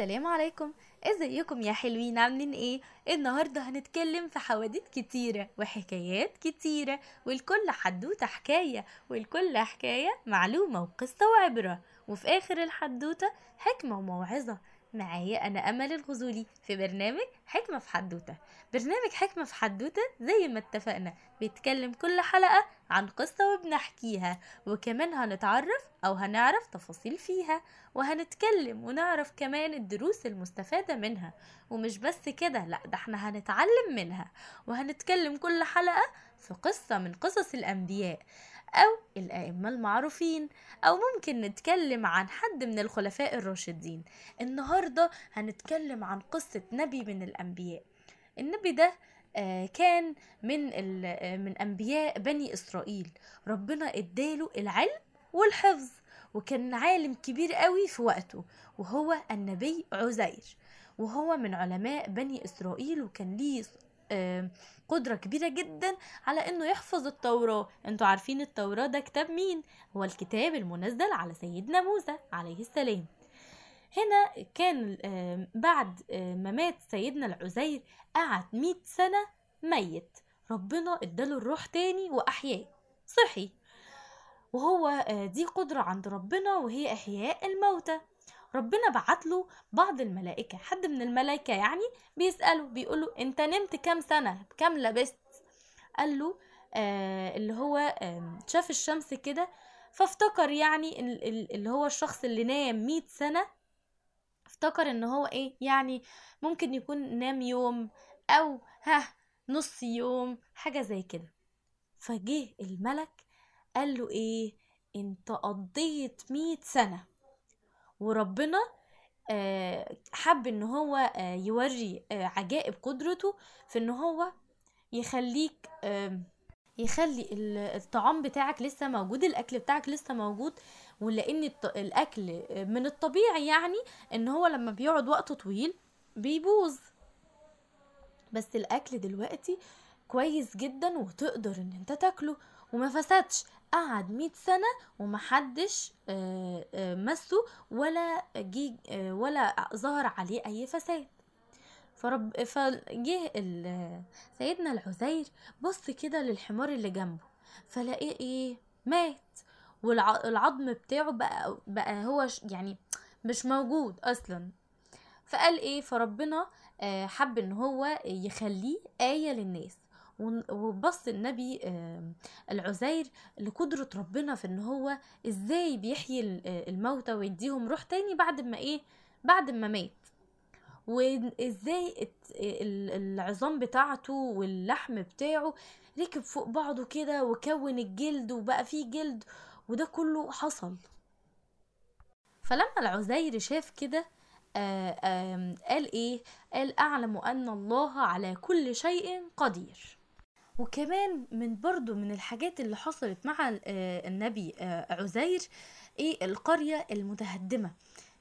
السلام عليكم. ازيكم يا حلوين؟ عاملين إيه؟ النهارده هنتكلم في حواديت كتيرة وحكايات كتيرة والكل حدوتة حكاية والكل حكاية معلومة وقصة وعبرة. وفي آخر الحدوتة حكمة وموعظة. معايا أنا أمل الغزولي في برنامج حكمة في حدوتة. برنامج حكمة في حدوتة زي ما اتفقنا بيتكلم كل حلقة عن قصة وبنحكيها وكمان هنتعرف أو هنعرف تفاصيل فيها وهنتكلم ونعرف كمان الدروس المستفادة منها. ومش بس كده لأ ده إحنا هنتعلم منها. وهنتكلم كل حلقة في قصة من قصص الأنبياء. أو الأئمة المعروفين أو ممكن نتكلم عن حد من الخلفاء الراشدين. النهاردة هنتكلم عن قصة نبي من الأنبياء. النبي ده آه، كان من آه، من أنبياء بني إسرائيل. ربنا إداله العلم والحفظ وكان عالم كبير قوي في وقته وهو النبي عزير. وهو من علماء بني إسرائيل وكان ليه قدرة كبيرة جدا على إنه يحفظ التوراة. أنتوا عارفين التوراة ده كتاب مين؟ هو الكتاب المنزل على سيدنا موسى عليه السلام. هنا كان بعد ما مات سيدنا العزير قعد مئة سنة ميت. ربنا اداله الروح تاني وأحياه. صحي. وهو آه، دي قدرة عند ربنا وهي إحياء الموتى. ربنا بعت له بعض الملائكة. حد من الملائكة يعني بيسأله بيقوله أنت نمت كام سنة؟ كام لبست؟ قال له آه اللي هو آه شاف الشمس كده فافتكر يعني ال- ال- اللي هو الشخص اللي نام مئة سنة افتكر إن هو إيه يعني ممكن يكون نام يوم أو ها نص يوم حاجة زي كده. فجه الملك قال له إيه أنت قضيت مئة سنة. وربنا آه، حب إن هو آه، يوري آه، عجائب قدرته في إن هو يخليك يخلي ال- الطعام بتاعك لسه موجود الأكل بتاعك لسه موجود. ولأن الأكل من الطبيعي يعني إن هو لما بيقعد وقت طويل بيبوظ. بس الأكل دلوقتي كويس جدا وتقدر إن أنت تاكله وما فسدش قعد مئة سنة ومحدش آه، آه، مسه ولا جه آه، ولا ظهر عليه أي فساد. فرب فجه سيدنا العزير بص كده للحمار اللي جنبه فلاقيه إيه؟ مات. والعظم بتاعه بقى بقى هو يعني مش موجود أصلا. فقال إيه؟ فربنا حب إن هو يخليه آية للناس. وبص النبي العزير لقدرة ربنا في إن هو إزاي بيحيي ال- الموتى ويديهم روح تاني بعد ما إيه بعد ما مات. وازاي العظام بتاعته واللحم بتاعه ركب فوق بعضه كده وكون الجلد وبقى فيه جلد وده كله حصل. فلما العزير شاف كده آه، آم، قال إيه؟ قال أعلم أن الله على كل شيء قدير. وكمان من برضو من الحاجات اللي حصلت مع آه، النبي آه، عزير إيه القرية المتهدمة.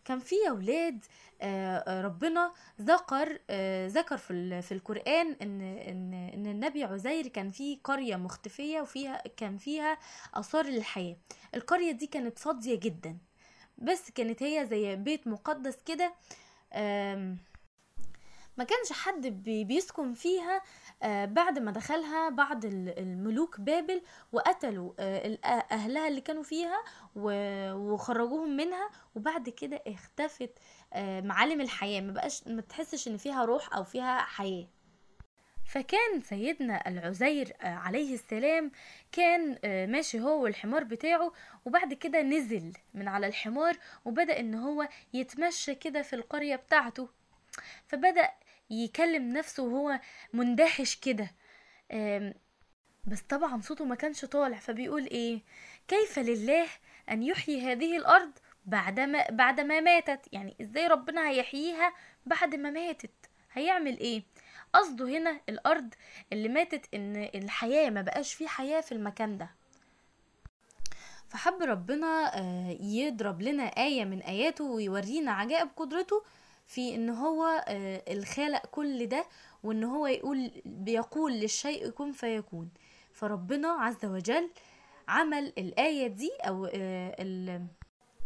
كان في أولاد آه، ربنا ذكر ذكر في في القرآن ان ان إن النبي عزير كان في قرية مختفية وفيها كان فيها آثار للحياة القرية دي كانت فاضية جدا بس كانت هي زي بيت مقدس كده ما كانش حد بي- بيسكن فيها آه، بعد ما دخلها بعض ال- الملوك بابل وقتلوا آه، آه، أهلها اللي كانوا فيها وخرجوهم منها وبعد كده اختفت معالم الحياة. ما بقاش ما تحسش إن فيها روح أو فيها حياة. فكان سيدنا العزير عليه السلام كان ماشي هو والحمار بتاعه وبعد كده نزل من على الحمار وبدأ إن هو يتمشى كده في القرية بتاعته. فبدأ يكلم نفسه وهو مندهش كده. بس طبعا صوته ما كانش طالع فبيقول إيه؟ كيف لله أن يحيي هذه الأرض بعدما بعدما ماتت؟ يعني إزاي ربنا هيحييها بعد ما ماتت؟ هيعمل إيه؟ قصده هنا الأرض اللي ماتت إن الحياة ما بقاش في حياة في المكان ده. فحب ربنا آه، يضرب لنا آية من آياته ويورينا عجائب قدرته في إن هو آه، الخالق كل ده وإن هو يقول بيقول للشيء كن فيكون. فربنا عز وجل عمل الآية دي أو آه، ال-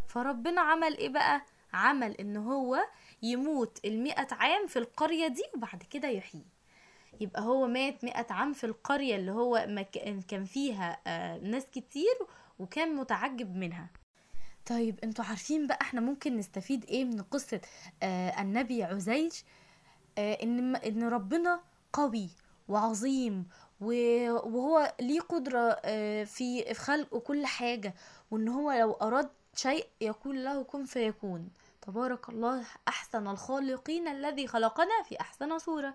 فربنا عمل إيه بقى؟ عمل إن هو يموت المئة عام في القرية دي وبعد كده يحيي. يبقى هو مات مئة عام في القرية اللي هو كان فيها آه، ناس كتير وكان متعجب منها. طيب أنتوا عارفين بقى إحنا ممكن نستفيد إيه من قصة آه النبي عزير آه ان ان ربنا قوي وعظيم وهو ليه قدرة آه في في خلق كل حاجة وان هو لو أراد شيء يقول له كن فيكون. تبارك الله أحسن الخالقين الذي خلقنا في أحسن صورة.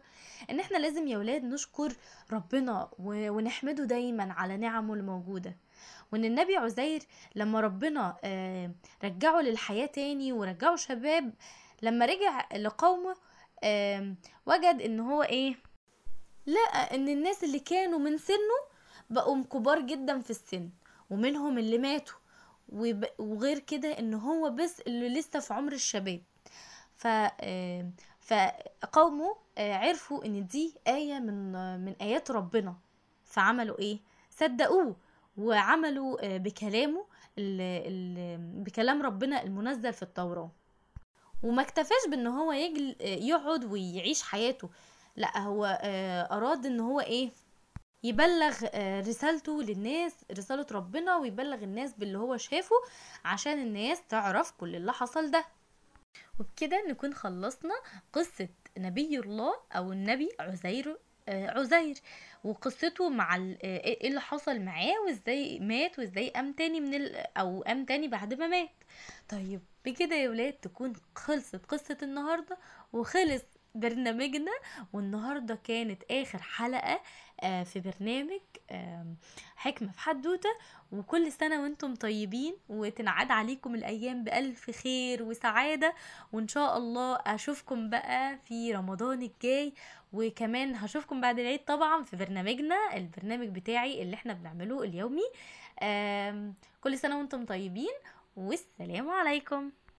إن إحنا لازم يا ولاد نشكر ربنا ونحمده دايما على نعمه الموجودة. وإن النبي عزير لما ربنا آه، رجعه للحياة تاني ورجعه شباب لما رجع لقومه آم، وجد إن هو إيه؟ لقى إن الناس اللي كانوا من سنه بقوا كبار جدا في السن ومنهم اللي ماتوا. وغير كده إن هو بس اللي لسه في عمر الشباب. ف آم، فقومه آه، عرفوا إن دي آية من من آيات ربنا. فعملوا إيه؟ صدقوه وعملوا آه، بكلامه ال ال بكلام ربنا المنزل في التوراة. وما اكتفاش بإن هو يجل آه، يقعد ويعيش حياته. لأ هو آه، أراد إن هو إيه؟ يبلغ آه، رسالته للناس رسالة ربنا ويبلغ الناس باللي هو شافه عشان الناس تعرف كل اللي حصل ده. وبكده نكون خلصنا قصة نبي الله أو النبي عزير آه، عزير. وقصته مع آه، إيه اللي حصل معاه وإزاي مات وإزاي قام تاني من ال... أو قام تاني بعد ما مات. طيب بكده يا ولاد تكون خلصت قصة النهاردة وخلص برنامجنا والنهاردة كانت آخر حلقة آه، في برنامج آم، حكمة في حدوتة. وكل سنة وأنتم طيبين وتنعاد عليكم الأيام بألف خير وسعادة. وإن شاء الله أشوفكم بقى في رمضان الجاي. وكمان هشوفكم بعد العيد طبعا في برنامجنا البرنامج بتاعي اللي إحنا بنعمله اليومي. كل سنة وأنتم طيبين والسلام عليكم.